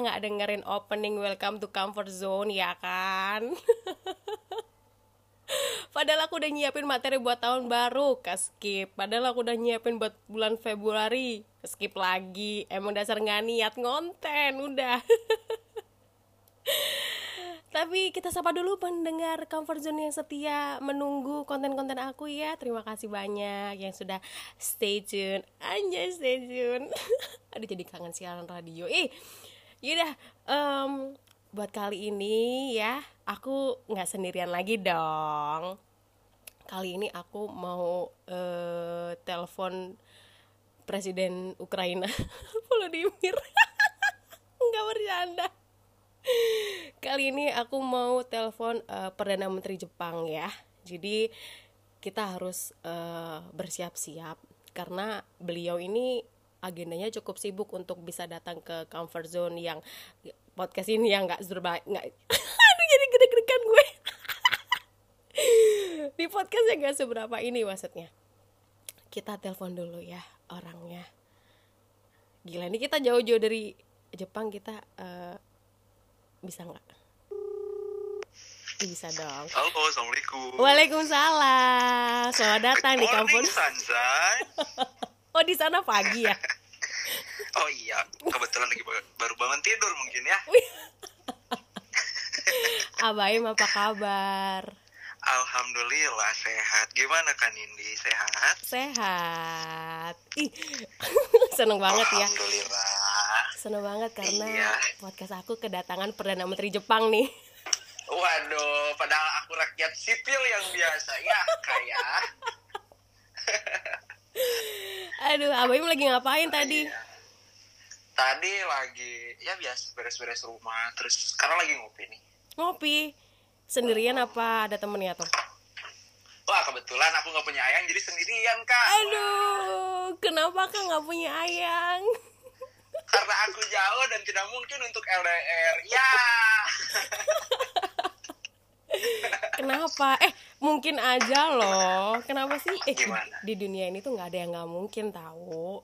nggak dengerin opening Welcome to Comfort Zone ya kan? Padahal aku udah nyiapin materi buat tahun baru, ke skip. Padahal aku udah nyiapin buat bulan Februari, ke skip lagi. Emang dasar nggak niat ngonten, udah. Tapi kita sapa dulu pendengar Comfort Zone yang setia menunggu konten-konten aku ya. Terima kasih banyak yang sudah stay tune. Anjay stay tune. Aduh jadi kangen siaran radio. Eh, yaudah. Um, buat kali ini ya, aku nggak sendirian lagi dong. Kali ini aku mau uh, telepon Presiden Ukraina Volodymyr. Nggak bercanda Kali ini aku mau telepon uh, Perdana Menteri Jepang ya. Jadi kita harus uh, bersiap-siap karena beliau ini agendanya cukup sibuk untuk bisa datang ke comfort zone yang podcast ini yang nggak serba nggak aduh jadi gede-gedekan gue di podcast yang nggak seberapa ini maksudnya kita telepon dulu ya orangnya gila ini kita jauh-jauh dari Jepang kita uh, bisa nggak bisa dong. Halo, assalamualaikum. Waalaikumsalam. Selamat datang di kampus. Oh di sana pagi ya? oh iya, kebetulan lagi baru bangun tidur mungkin ya. Abaim apa kabar? Alhamdulillah sehat. Gimana kan Indi? Sehat? Sehat. Ih, seneng banget ya. Alhamdulillah. Seneng banget karena iya. podcast aku kedatangan Perdana Menteri Jepang nih. Waduh, padahal aku rakyat sipil yang biasa ya, kayak. Aduh, Abaim lagi ngapain oh, tadi? Iya. Tadi lagi ya biasa beres-beres rumah, terus sekarang lagi ngopi nih. Ngopi? Sendirian apa ada temennya tuh? Wah kebetulan aku nggak punya ayang jadi sendirian kak. Aduh, kenapa kak nggak punya ayang? Karena aku jauh dan tidak mungkin untuk LDR. Ya. Kenapa? Eh, mungkin aja loh. Kenapa sih? Eh, Gimana? di dunia ini tuh nggak ada yang nggak mungkin tahu.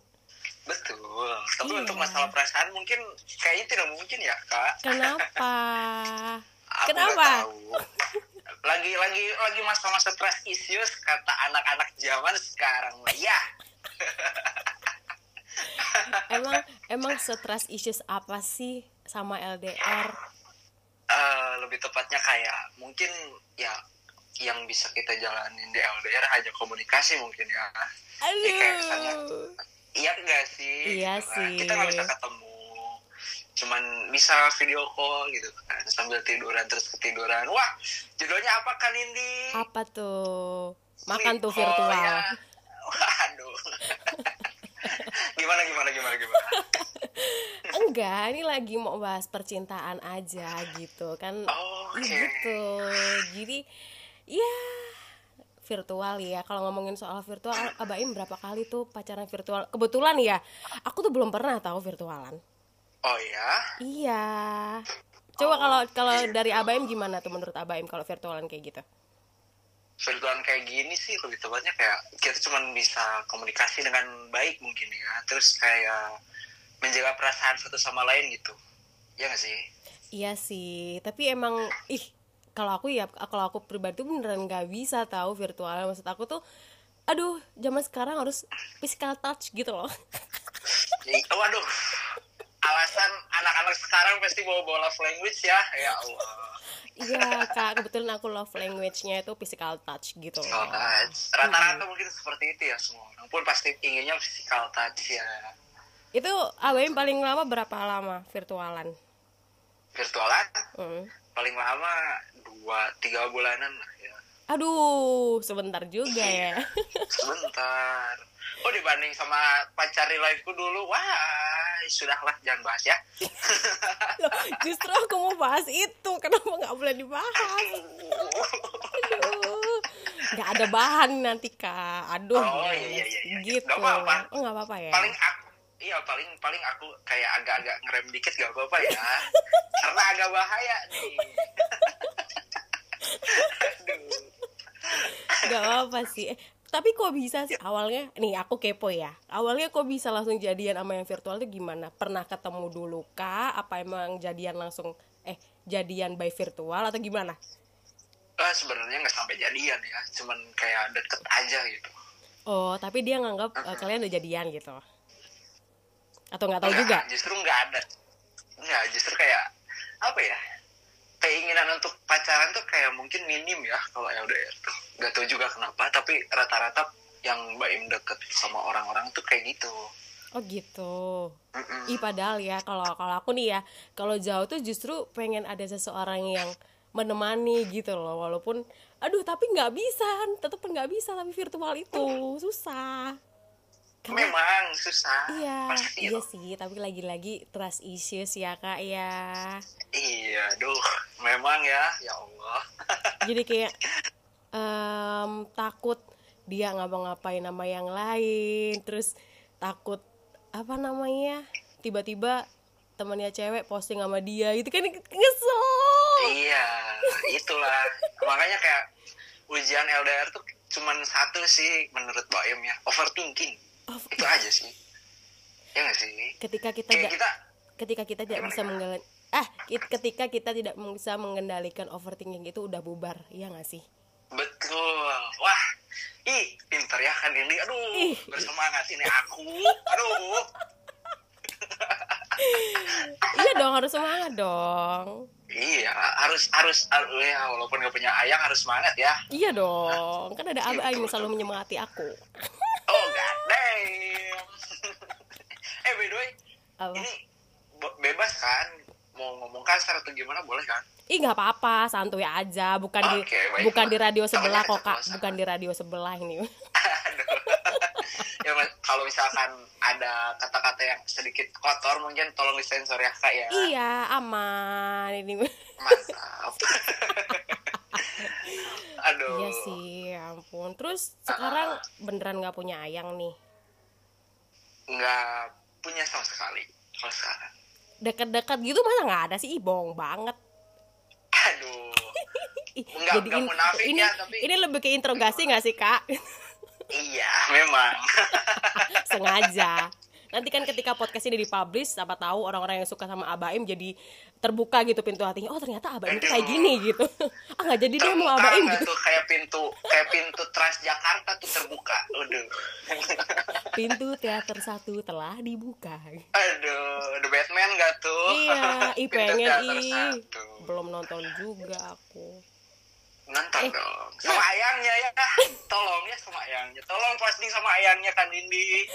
Betul. Tapi iya. untuk masalah perasaan mungkin kayaknya tidak mungkin ya, Kak. Kenapa? Aku Kenapa? Lagi lagi lagi masa-masa trust issues kata anak-anak zaman sekarang ya. emang emang stres issues apa sih sama LDR? Uh, eh, lebih tepatnya kayak mungkin ya yang bisa kita jalanin di LDR hanya komunikasi mungkin ya. Aduh. Ya, kayak iya enggak sih? Iya gitu kan. sih. Kita nggak bisa ketemu cuman bisa video call gitu kan sambil tiduran terus ketiduran wah judulnya apa kan ini apa tuh makan tuh virtual ya. waduh gimana gimana gimana gimana enggak ini lagi mau bahas percintaan aja gitu kan okay. gitu jadi ya virtual ya kalau ngomongin soal virtual abaim berapa kali tuh pacaran virtual kebetulan ya aku tuh belum pernah tahu virtualan Oh ya? Iya. Coba oh, kalau kalau gitu. dari Abaim gimana tuh menurut Abaim kalau virtualan kayak gitu? Virtualan kayak gini sih lebih tepatnya kayak kita cuma bisa komunikasi dengan baik mungkin ya. Terus kayak menjaga perasaan satu sama lain gitu. Ya gak sih? Iya sih, tapi emang ih kalau aku ya kalau aku pribadi tuh beneran nggak bisa tahu virtual. Maksud aku tuh aduh zaman sekarang harus physical touch gitu loh. Waduh, alasan anak-anak sekarang pasti bawa bawa love language ya. Ya Allah. Iya kak. Kebetulan aku love language-nya itu physical touch gitu physical touch. Rata-rata hmm. mungkin seperti itu ya semua orang. Pun pasti inginnya physical touch ya. Itu AWM paling lama berapa lama virtualan? Virtualan? Hmm. paling lama dua tiga bulanan lah ya. Aduh sebentar juga ya. sebentar. Oh dibanding sama pacar liveku dulu wah sudahlah jangan bahas ya. Loh, justru aku mau bahas itu kenapa nggak boleh dibahas? Aduh nggak ada bahan nanti kak. Aduh oh iya iya iya, iya. gitu. Nggak apa-apa. Oh nggak apa-apa ya. Paling aku iya paling paling aku kayak agak-agak ngerem dikit gak apa-apa ya. Karena agak bahaya nih Gak apa-apa sih. Eh, tapi kok bisa sih? Awalnya nih aku kepo ya. Awalnya kok bisa langsung jadian sama yang virtual itu gimana? Pernah ketemu dulu kah? Apa emang jadian langsung eh jadian by virtual atau gimana? Ah, sebenarnya nggak sampai jadian ya. Cuman kayak deket aja gitu. Oh tapi dia nganggap eh, kalian udah jadian gitu. Atau nggak tahu juga? justru nggak ada. Nggak justru kayak apa ya keinginan untuk pacaran tuh kayak mungkin minim ya kalau LDR tuh nggak tahu juga kenapa tapi rata-rata yang Mbak Im deket sama orang-orang tuh kayak gitu. Oh gitu. Mm-mm. Ih padahal ya kalau kalau aku nih ya kalau jauh tuh justru pengen ada seseorang yang menemani gitu loh walaupun aduh tapi nggak bisa tetap nggak bisa tapi virtual itu susah karena memang susah. iya pasti iya loh. sih tapi lagi-lagi trust issues ya kak ya. Iya duh memang ya ya Allah. Jadi kayak em, takut dia ngapa-ngapain sama yang lain terus takut apa namanya tiba-tiba temannya cewek posting sama dia itu kan ngesel iya itulah makanya kayak ujian LDR tuh cuman satu sih menurut Mbak Im ya overthinking Oh, itu aja sih. Ya nggak sih ketika kita kayak tidak kita ketika kita tidak bisa mengendalikan ah kit- ketika kita tidak bisa mengendalikan overthinking itu udah bubar iya nggak sih? Betul. Wah ih pinter ya kan ini aduh Ih. bersemangat ini aku. Aduh. Iya dong harus semangat dong. Iya harus harus harus ya walaupun gak punya ayang harus semangat ya. Iya dong kan ada Iya, abah yang selalu menyemangati aku. Oh damn eh by the way apa ini bebas kan mau ngomong kasar atau gimana boleh kan Ih nggak apa-apa, santuy aja. Bukan di Oke, baiklah. bukan di radio sebelah kok kak, bukan di radio sebelah ini. Ya Mas, kalau misalkan ada kata-kata yang sedikit kotor mungkin tolong disensor ya kak ya iya aman ini. mantap aduh iya sih, ya ampun. Terus sekarang beneran nggak punya ayang nih. nggak punya sama sekali kalau sekarang Dekat-dekat gitu masa nggak ada sih? Ih, bohong banget. aduh Ih, Nggak- nggak in- munafik ini ya, tapi- ini lebih ke interogasi nggak sih kak? iya memang Sengaja. Nanti kan ketika podcast ini dipublish, siapa tahu orang-orang yang suka sama Abaim jadi terbuka gitu pintu hatinya. Oh ternyata Abaim tuh kayak gini gitu. ah nggak jadi dia mau Abaim gitu. tuh kayak pintu kayak pintu Trans Jakarta tuh terbuka aduh Pintu teater satu telah dibuka. aduh The Batman nggak tuh iya, Pintu pengen satu. Belum nonton juga aku. Nonton Eh, dong. Sama ayangnya ya. Tolong ya sama ayangnya. Tolong posting sama ayangnya kan Indi.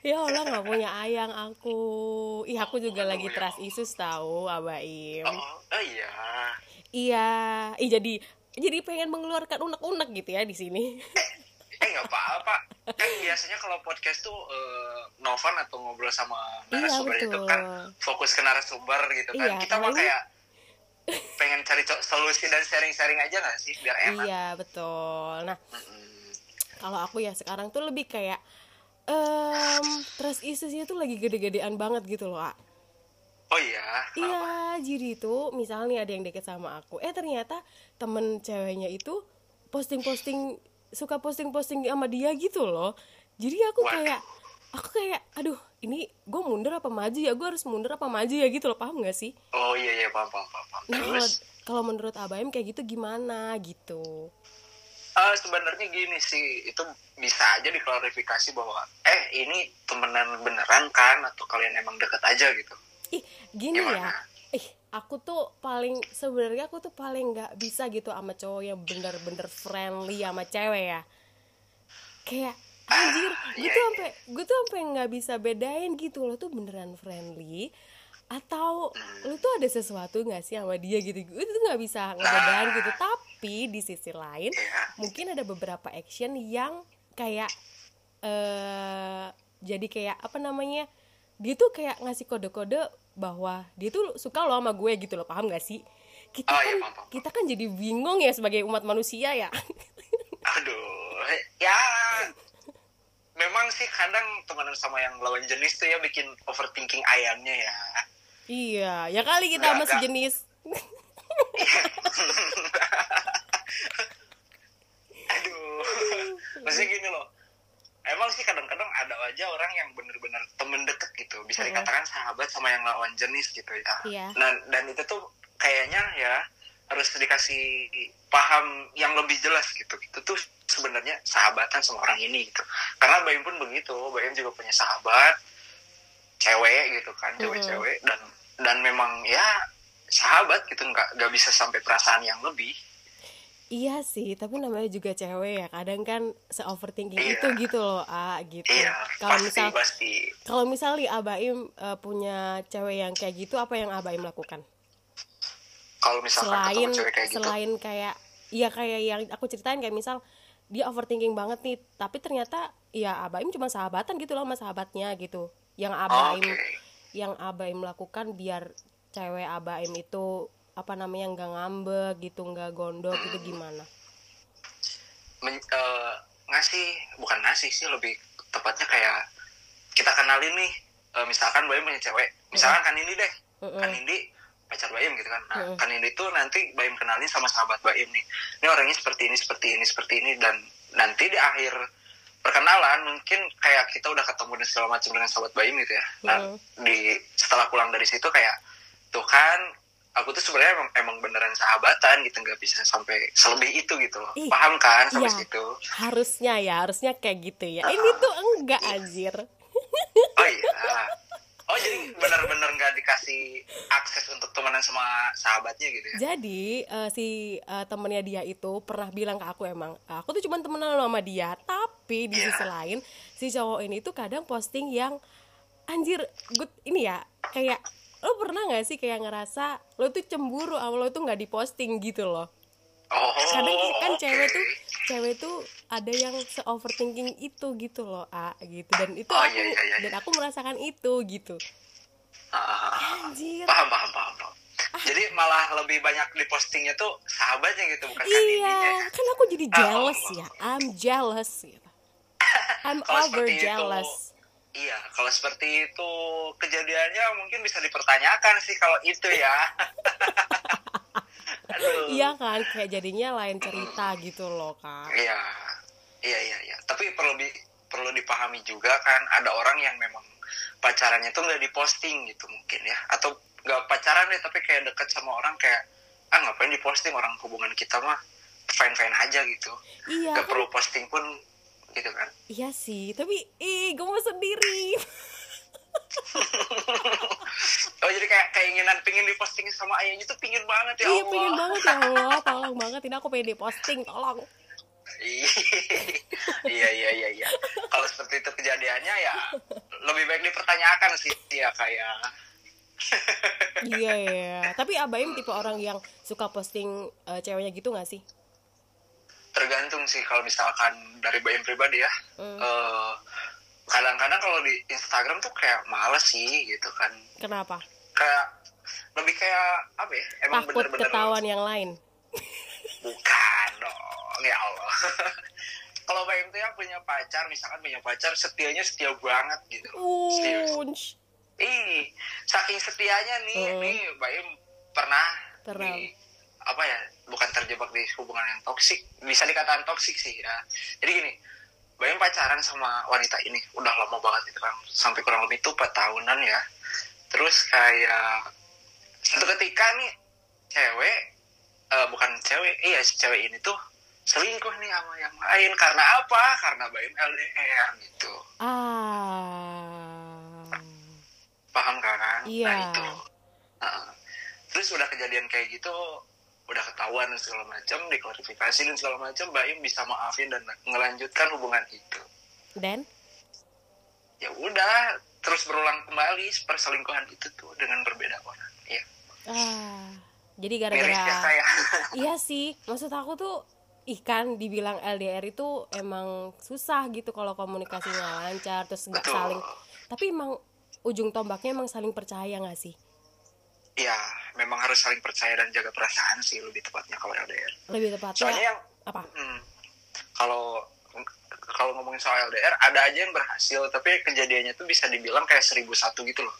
Ya Allah nggak punya ayang aku. Ih aku juga Aduh, lagi ya trust isus tahu Abaim. oh, oh iya. Iya, ih jadi jadi pengen mengeluarkan unek-unek gitu ya di sini. eh nggak apa-apa kan biasanya kalau podcast tuh eh, Novan atau ngobrol sama Iya, narasumber itu betul. kan fokus ke narasumber gitu kan. Iya, kita mah kayak solusi dan sharing-sharing aja nggak sih biar enak Iya betul. Nah kalau aku ya sekarang tuh lebih kayak em trust issuesnya tuh lagi gede-gedean banget gitu loh. Ak. oh iya Iya, jadi itu misalnya ada yang deket sama aku, eh ternyata temen ceweknya itu posting-posting suka posting-posting sama dia gitu loh. Jadi aku Waduh. kayak aku kayak aduh ini gue mundur apa maju ya gue harus mundur apa maju ya gitu loh paham gak sih? oh iya iya paham paham paham. Nah terus kalau menurut Abaim kayak gitu gimana gitu? eh, sebenarnya gini sih itu bisa aja diklarifikasi bahwa eh ini temenan beneran kan atau kalian emang deket aja gitu Ih gini ya, Gimana? ih aku tuh paling sebenarnya aku tuh paling nggak bisa gitu sama cowok yang bener-bener friendly sama cewek ya. Kayak anjir, gue iya, tuh iya. sampai gue tuh sampai nggak bisa bedain gitu lo tuh beneran friendly atau lu tuh ada sesuatu nggak sih sama dia gitu? Gue tuh nggak bisa ngebedain Nah. gitu. Tapi di sisi lain Iya. mungkin ada beberapa action yang kayak eh jadi kayak apa namanya dia tuh kayak ngasih kode-kode bahwa dia tuh suka lo sama gue gitu loh. Paham gak sih? Kita Oh, kan iya, paham, paham. kita kan jadi bingung ya sebagai umat manusia ya. Aduh ya. Memang sih kadang temenan sama yang lawan jenis tuh ya bikin overthinking ayamnya ya iya ya kali kita sama sejenis. aduh. Maksudnya gini loh. Sih kadang-kadang ada aja orang yang bener-bener temen deket gitu. Bisa dikatakan sahabat sama yang lawan jenis gitu ya. Iya. dan dan itu tuh kayaknya ya harus dikasih paham yang lebih jelas gitu. Itu tuh sebenarnya sahabatan sama orang ini gitu. Karena Bayim pun begitu. Bayim juga punya sahabat cewek gitu kan cewek-cewek dan dan memang ya sahabat gitu nggak nggak bisa sampai perasaan yang lebih Iya sih, tapi namanya juga cewek ya. Kadang kan se-overthinking Iya. itu gitu loh, A gitu. iya Kalau misal pasti kalau misal nih Abaim eh, punya cewek yang kayak gitu, apa yang Abaim lakukan? kalau misalkan Selain cewek kayak gitu selain kayak iya kayak yang aku ceritain kayak misal dia overthinking banget nih, tapi ternyata ya Abaim cuma sahabatan gitu loh sama sahabatnya gitu. Yang Abaim oke. yang Abaim lakukan biar cewek Abaim itu apa namanya nggak ngambek gitu, nggak gondok gitu gimana? Men- eh, ngasih bukan ngasih sih lebih tepatnya kayak kita kenalin nih eh, misalkan Bayim punya cewek. Misalkan kan ini deh. Kan Indi pacar Bayim gitu kan. Nah Mm-mm. kan Indi tuh nanti Bayim kenalin sama sahabat Bayim nih. Ini orangnya seperti ini seperti ini seperti ini dan nanti di akhir perkenalan mungkin kayak kita udah ketemu dan segala macam dengan sahabat Bayim gitu ya nah Mm-mm. di setelah pulang dari situ kayak tuh kan aku tuh sebenarnya emang, emang beneran sahabatan gitu nggak bisa sampai selebih itu gitu loh Ih, paham kan sampai iya. situ harusnya ya harusnya kayak gitu ya ini tuh enggak anjir Oh iya. Oh jadi benar-benar nggak dikasih akses untuk temenan sama sahabatnya gitu ya? jadi eh, si eh, temennya dia itu pernah bilang ke aku emang aku tuh cuma temenan sama dia tapi di Iya. sisi lain si cowok ini tuh kadang posting yang anjir good ini ya kayak lo pernah nggak sih kayak ngerasa lo tuh cemburu sama lo tuh nggak diposting gitu loh Oh. kadang kan oke. cewek tuh cewek tuh ada yang se overthinking itu gitu loh a gitu dan itu Oh, aku iya, iya, iya, dan aku merasakan itu gitu Ah, anjir paham paham paham. paham. Jadi malah lebih banyak di postingnya tuh sahabatnya gitu bukan kan ininya. iya kan aku jadi Ah, jealous oh. ya I'm jealous gitu I'm over seperti itu, jealous Iya, kalau seperti itu kejadiannya mungkin bisa dipertanyakan sih kalau itu ya. Iya kan kayak jadinya lain cerita gitu loh kak. Iya, iya, iya, iya. Tapi perlu di, perlu dipahami juga kan ada orang yang memang pacarannya tuh nggak diposting gitu mungkin ya, atau nggak pacaran deh tapi kayak deket sama orang kayak ah ngapain diposting? Orang hubungan kita mah fine fine aja gitu, iya nggak kan perlu posting pun gitu kan. iya sih tapi ih gue mau sendiri oh jadi kayak keinginan pingin diposting sama ayahnya tuh pingin banget ya iya Allah. pengen banget ya Allah tolong banget ini aku pengen diposting tolong iya iya iya iya. Kalau seperti itu kejadiannya ya lebih baik dipertanyakan sih ya kayak iya ya tapi Abaim tipe orang yang suka posting eh, ceweknya gitu gak sih tergantung sih kalau misalkan dari Bayam pribadi ya. Hmm. Eh, kadang-kadang kalau di Instagram tuh kayak males sih gitu kan. kenapa Kayak lebih kayak apa ya? Emang takut bener-bener ketahuan yang lain bukan dong ya Allah. kalau Bayam tuh yang punya pacar, misalkan punya pacar setianya setia banget gitu. Unch. Ih, saking setianya nih, Hmm. nih Bayam pernah Pernah. di apa ya? Bukan terjebak di hubungan yang toksik, bisa dikatakan toksik sih ya. Jadi gini, Bayam pacaran sama wanita ini udah lama banget itu kan, sampai kurang lebih itu 4 tahunan ya. Terus kayak satu ketika nih cewek eh, bukan cewek, iya si cewek ini tuh selingkuh nih sama yang lain karena apa? Karena Bayam LDR gitu. ah paham kan? Iya. Nah itu. Heeh. terus udah kejadian kayak gitu, udah ketahuan dan segala macam, diklarifikasi dan segala macam, Baim bisa maafin dan ngelanjutkan hubungan itu. dan Ya udah, terus berulang kembali perselingkuhan itu tuh dengan berbeda orang. Iya. ah jadi ya gara-gara saya. iya sih maksud aku tuh ikan dibilang LDR itu emang susah gitu kalau komunikasinya lancar terus nggak saling tapi emang ujung tombaknya emang saling percaya nggak sih Iya, memang harus saling percaya dan jaga perasaan sih lebih tepatnya kalau LDR. lebih tepatnya Soalnya yang apa Hmm. Kalau kalau ngomongin soal LDR, ada aja yang berhasil, tapi kejadiannya tuh bisa dibilang kayak seribu satu gitu loh.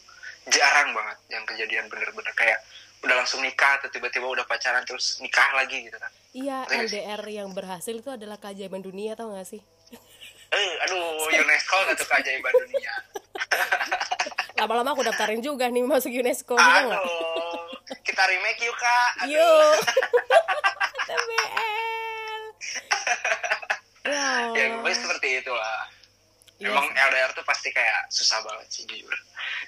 Jarang banget yang kejadian bener-bener kayak udah langsung nikah atau tiba-tiba udah pacaran terus nikah lagi gitu kan. iya? LDR yang berhasil itu adalah keajaiban dunia tau gak sih eh aduh UNESCO satu keajaiban dunia lama-lama aku daftarin juga nih masuk UNESCO aduh kita remake yuk kak Aduh. yuk TBL ya ya gue seperti itulah Iya Emang LDR tuh pasti kayak susah banget sih jujur.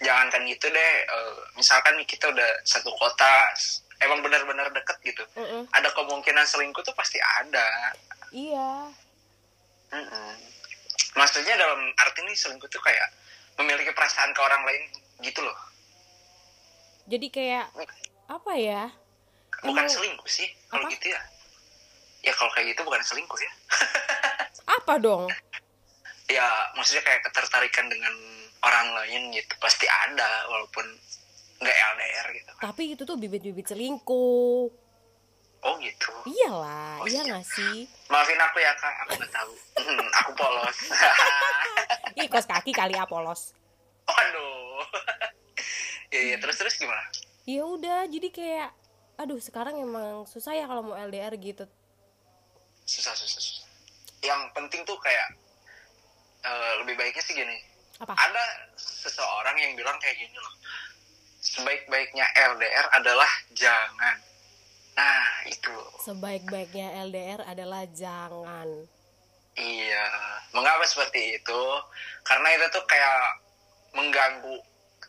Jangankan gitu deh, eh, misalkan nih kita udah satu kota, emang benar-benar deket gitu. Mm-mm. Ada kemungkinan selingkuh tuh pasti ada. iya Mm-mm. Maksudnya dalam arti nih selingkuh tuh kayak memiliki perasaan ke orang lain gitu loh. jadi kayak apa ya Bukan Emang- selingkuh sih, kalau gitu ya. Ya kalau kayak gitu bukan selingkuh ya. apa dong Ya maksudnya kayak ketertarikan dengan orang lain gitu pasti ada walaupun nggak LDR gitu. tapi itu tuh bibit-bibit selingkuh Oh gitu. iyalah Oh, iya iya. nggak sih Maafin aku ya kak, aku nggak tahu. Hmm, aku polos. ih kos kaki kali ya polos Waduh. Iya, iya. terus terus gimana? Ya udah jadi kayak aduh sekarang emang susah ya kalau mau LDR gitu Susah susah susah. Yang penting tuh kayak eh, lebih baiknya sih gini. apa Ada seseorang yang bilang kayak gini loh. Sebaik-baiknya LDR adalah jangan. Nah itu sebaik-baiknya LDR adalah jangan Iya. Mengapa seperti itu? Karena itu tuh kayak mengganggu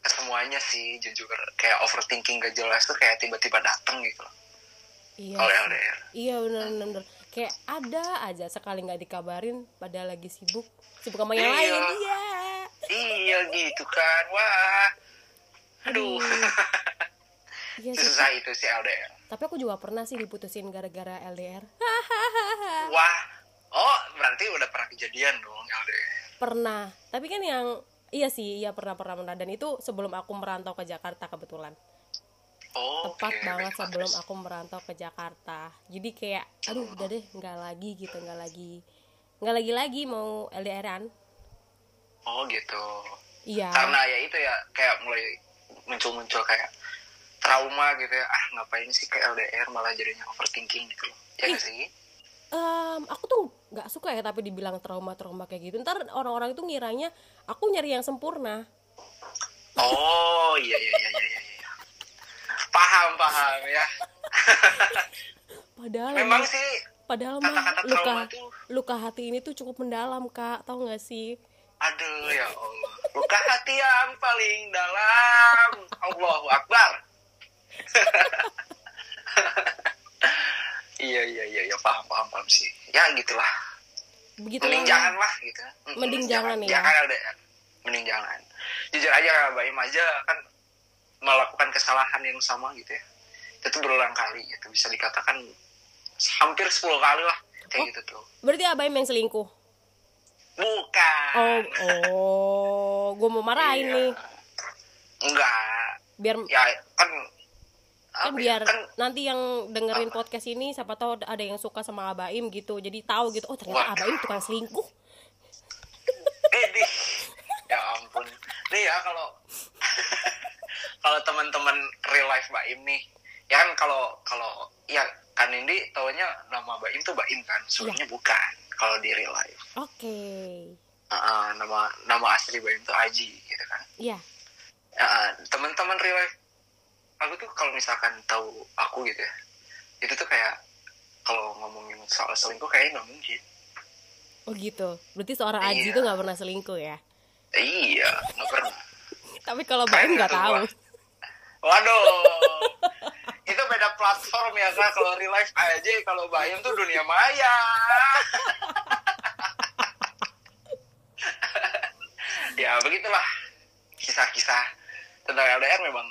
semuanya sih jujur. Kayak overthinking gak jelas tuh kayak tiba-tiba dateng gitu loh. Iya kalau. LDR. Iya bener-bener kayak ada aja sekali nggak dikabarin padahal lagi sibuk sibuk sama yang Iya. lain iya. Iya gitu kan. Wah. Aduh. Iya sih. Susah itu sih LDR. Tapi aku juga pernah sih diputusin gara-gara LDR. Wah. Oh berarti udah pernah kejadian dong LDR. Pernah. Tapi kan yang iya sih iya pernah pernah pernah. Dan itu sebelum aku merantau ke Jakarta kebetulan. Oh tepat oke, banget sebelum aku merantau ke Jakarta. Jadi kayak aduh udah deh nggak lagi gitu nggak lagi nggak lagi lagi mau LDRan oh gitu. Iya. Karena ya itu ya kayak mulai muncul-muncul kayak trauma gitu ya. Ah ngapain sih ke LDR malah jadinya overthinking gitu. Loh ya nggak sih Em, aku tuh nggak suka ya tapi dibilang trauma-trauma kayak gitu. Ntar orang-orang itu ngiranya aku nyari yang sempurna. Oh iya iya iya iya iya. Paham paham ya. Padahal memang emang- sih padahal mah kata-kata luka trauma tuh luka hati ini tuh cukup mendalam kak. Tahu nggak sih? Aduh ya Allah. Luka hati yang paling dalam. Allahu Akbar iya iya iya ya paham paham paham sih. Ya gitulah. Begitu mending jangan lah gitu Mending jangan. ya. jangan LDR mending jangan. Jujur aja Baim aja kan melakukan kesalahan yang sama gitu ya. Itu berulang kali gitu. Bisa dikatakan hampir 10 kali lah kayak Oh. gitu tuh. berarti abaim yang selingkuh? Bukan. Oh oh gue mau marahin Iya. nih. Enggak. Biar ya kan kan apa ya, biar kan nanti yang dengerin podcast ini siapa tahu ada yang suka sama Abaim gitu. Jadi tahu gitu oh ternyata Wah. Abaim tukang selingkuh. Eh di. Ya ampun. Nih ya kalau kalau teman-teman real life Baim nih ya kan kalau kalau ya kan Indi taunya nama Baim tuh Baim kan? Sebenarnya bukan kalau di real life. Oke. Uh, uh, nama nama asli Baim tuh Aji gitu kan? Iya. Uh, uh, teman-teman real life aku tuh kalau misalkan tahu aku gitu ya itu tuh kayak kalau ngomongin soal selingkuh kayaknya nggak mungkin oh gitu berarti seorang Aji Iya. itu nggak pernah selingkuh ya iya nggak pernah tapi kalau Baim nggak Kayaknya tahu tuh, Waduh, itu beda platform ya kak. Kalau real life aja, kalau Bayam tuh dunia maya. ya begitulah kisah-kisah tentang LDR memang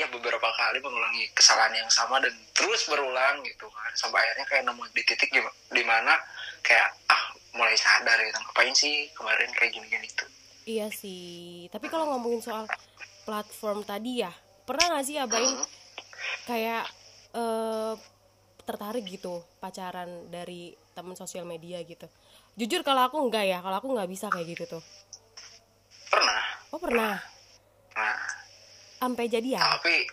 ya beberapa kali mengulangi kesalahan yang sama dan terus berulang gitu kan. Sampai akhirnya kayak nemu di titik di, mana kayak ah mulai sadar gitu ngapain sih kemarin kayak gini-gini tuh iya sih. Tapi kalau ngomongin soal platform tadi ya pernah nggak sih Abaim Hmm. kayak eh, tertarik gitu pacaran dari temen sosial media gitu? Jujur kalau aku enggak ya kalau aku nggak bisa kayak gitu tuh. Pernah. Oh pernah? Nah sampai jadian tapi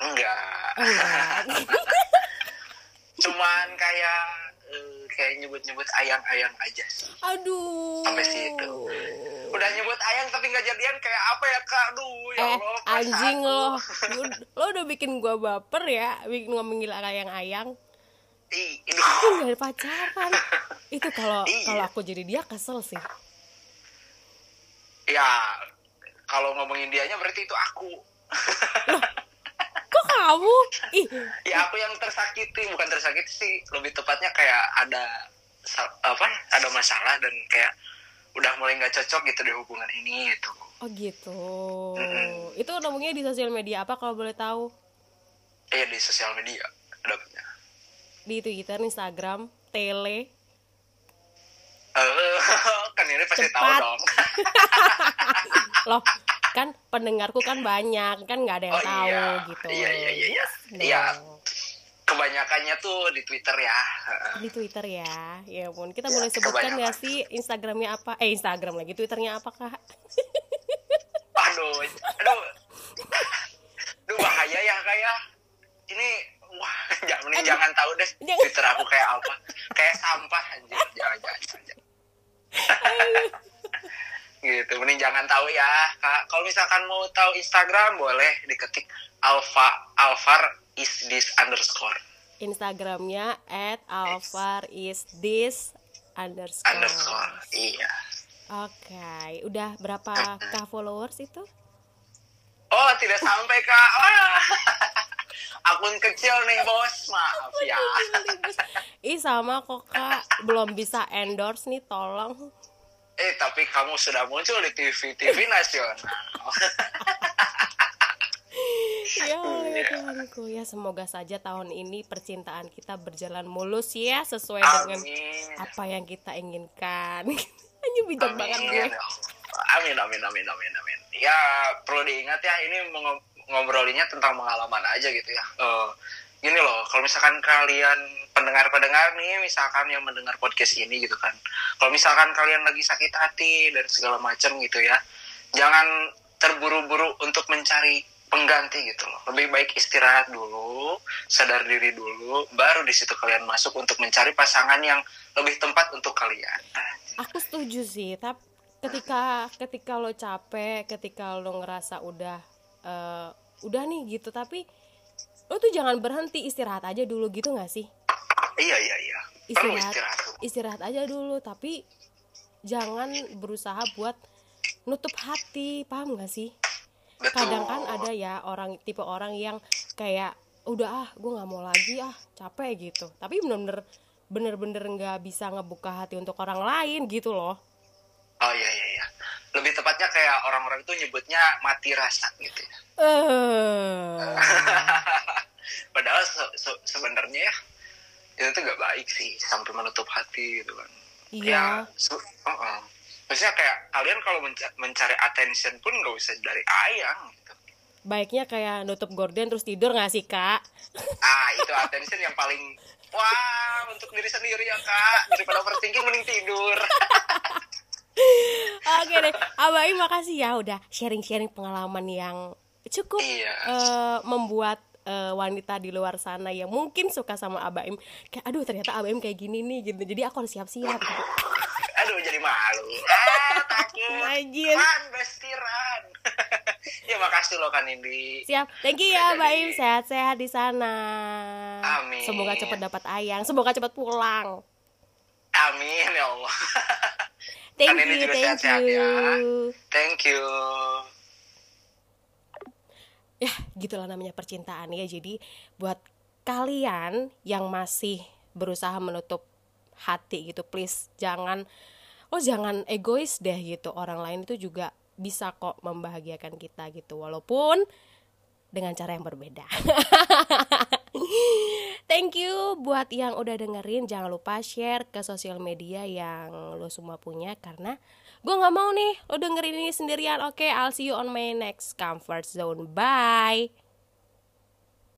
enggak enggak cuman kayak eh, kayak nyebut-nyebut ayang-ayang aja sih. aduh Sampai situ. Udah nyebut ayang tapi nggak jadian kayak apa ya kak? Aduh ya eh Allah. anjing lo lo udah bikin gua baper ya bikin ngomongin ayang-ayang Ih, itu aduh. dari pacaran itu kalau Iya. kalau aku jadi dia kesel sih Ya kalau ngomongin dianya berarti itu aku. Kok kamu? Ih. Ya aku yang tersakiti bukan tersakiti sih. Lebih tepatnya kayak ada apa ada masalah dan kayak udah mulai nggak cocok gitu di hubungan ini gitu. Oh gitu. Mm-mm. itu nemunya di sosial media apa kalau boleh tahu? Eh di sosial media dapetnya di Twitter Instagram tele. Eh kan ini pasti tahu Cepat. dong. Loh kan pendengarku kan banyak kan nggak ada yang Oh, tahu iya. gitu. Iya, iya, iya, iya. Iya. kebanyakannya tuh di twitter ya. Di Twitter ya. Ya pun kita Ya, boleh sebutkan nggak sih Instagramnya apa? Eh Instagram lagi Twitternya apa kak? Aduh aduh. Aduh bahaya ya kayak ini wah jangan mending jangan tahu deh Jangan. twitter aku kayak apa. Kayak sampah anjir. Jangan jangan, jangan. Gitu. Mending jangan tahu ya. Kak kalau misalkan mau tahu Instagram boleh diketik alfa alvar is this underscore. Instagramnya at alvar is this underscore. Underscore iya. Oke, udah berapa k followers itu? oh tidak sampai kak. Wah. akun kecil nih bos. Maaf ya. Ih sama kok kak, belum bisa endorse nih, tolong. Eh, tapi kamu sudah muncul di TV-TV nasional. Ya ya Tuhanku, ya semoga saja tahun ini percintaan kita berjalan mulus ya, sesuai dengan Amin. apa yang kita inginkan. Hanya bijak banget gue. Amin. Amin, amin, amin, amin, amin. Ya, perlu diingat ya, ini ngobrolinya tentang pengalaman aja gitu ya. Eh, gini loh, kalau misalkan kalian pendengar-pendengar nih, misalkan yang mendengar podcast ini gitu kan. Kalau misalkan kalian lagi sakit hati dan segala macam gitu ya, jangan terburu-buru untuk mencari pengganti gitu loh. Lebih baik istirahat dulu, sadar diri dulu, baru di situ kalian masuk untuk mencari pasangan yang lebih tempat untuk kalian. Aku setuju sih, tapi ketika ketika lo capek, ketika lo ngerasa udah eh, udah nih gitu, tapi lo tuh jangan berhenti istirahat aja dulu gitu nggak sih? Iya iya iya. Perlu Istirahat. istirahat. aja dulu, tapi jangan berusaha buat nutup hati, paham gak sih? Betul. Kadang kan ada ya orang tipe orang yang kayak udah ah gue nggak mau lagi ah capek gitu, tapi bener-bener bener-bener nggak bisa ngebuka hati untuk orang lain gitu loh. Oh iya iya iya. Lebih tepatnya kayak orang-orang itu nyebutnya mati rasa gitu ya. Eh, Padahal se- se- sebenarnya ya itu tuh gak baik sih sampai menutup hati gitu kan. iya. Ya, se- uh-uh. Maksudnya kayak kalian kalau menca- mencari attention pun gak usah dari ayang gitu. Baiknya kayak nutup gorden terus tidur gak sih kak? Ah itu attention yang paling wah untuk diri sendiri ya kak daripada overthinking mending tidur. Oke deh, Abai makasih ya udah sharing-sharing pengalaman yang cukup Iya. eh, membuat eh, wanita di luar sana yang mungkin suka sama Abaim kayak aduh ternyata Abaim kayak gini nih gitu. Jadi aku harus siap-siap gitu. Aduh jadi malu. Ah takut. Anjir. Ran, bestiran. ya makasih loh kan Indi. Siap. Thank you ya. Abaim, sehat-sehat di sana. Amin. Semoga cepat dapat ayang, semoga cepat pulang. Amin ya Allah. Thank Kan ini you, thank sehat-sehat ya. you. Thank you. Ya gitulah namanya percintaan ya. Jadi buat kalian yang masih berusaha menutup hati gitu please jangan oh jangan egois deh gitu. Orang lain itu juga bisa kok membahagiakan kita gitu. Walaupun dengan cara yang berbeda. Thank you buat yang udah dengerin. Jangan lupa share ke sosial media yang lo semua punya Karena gue gak mau nih lo dengerin ini sendirian. Oke I'll see you on my next comfort zone. Bye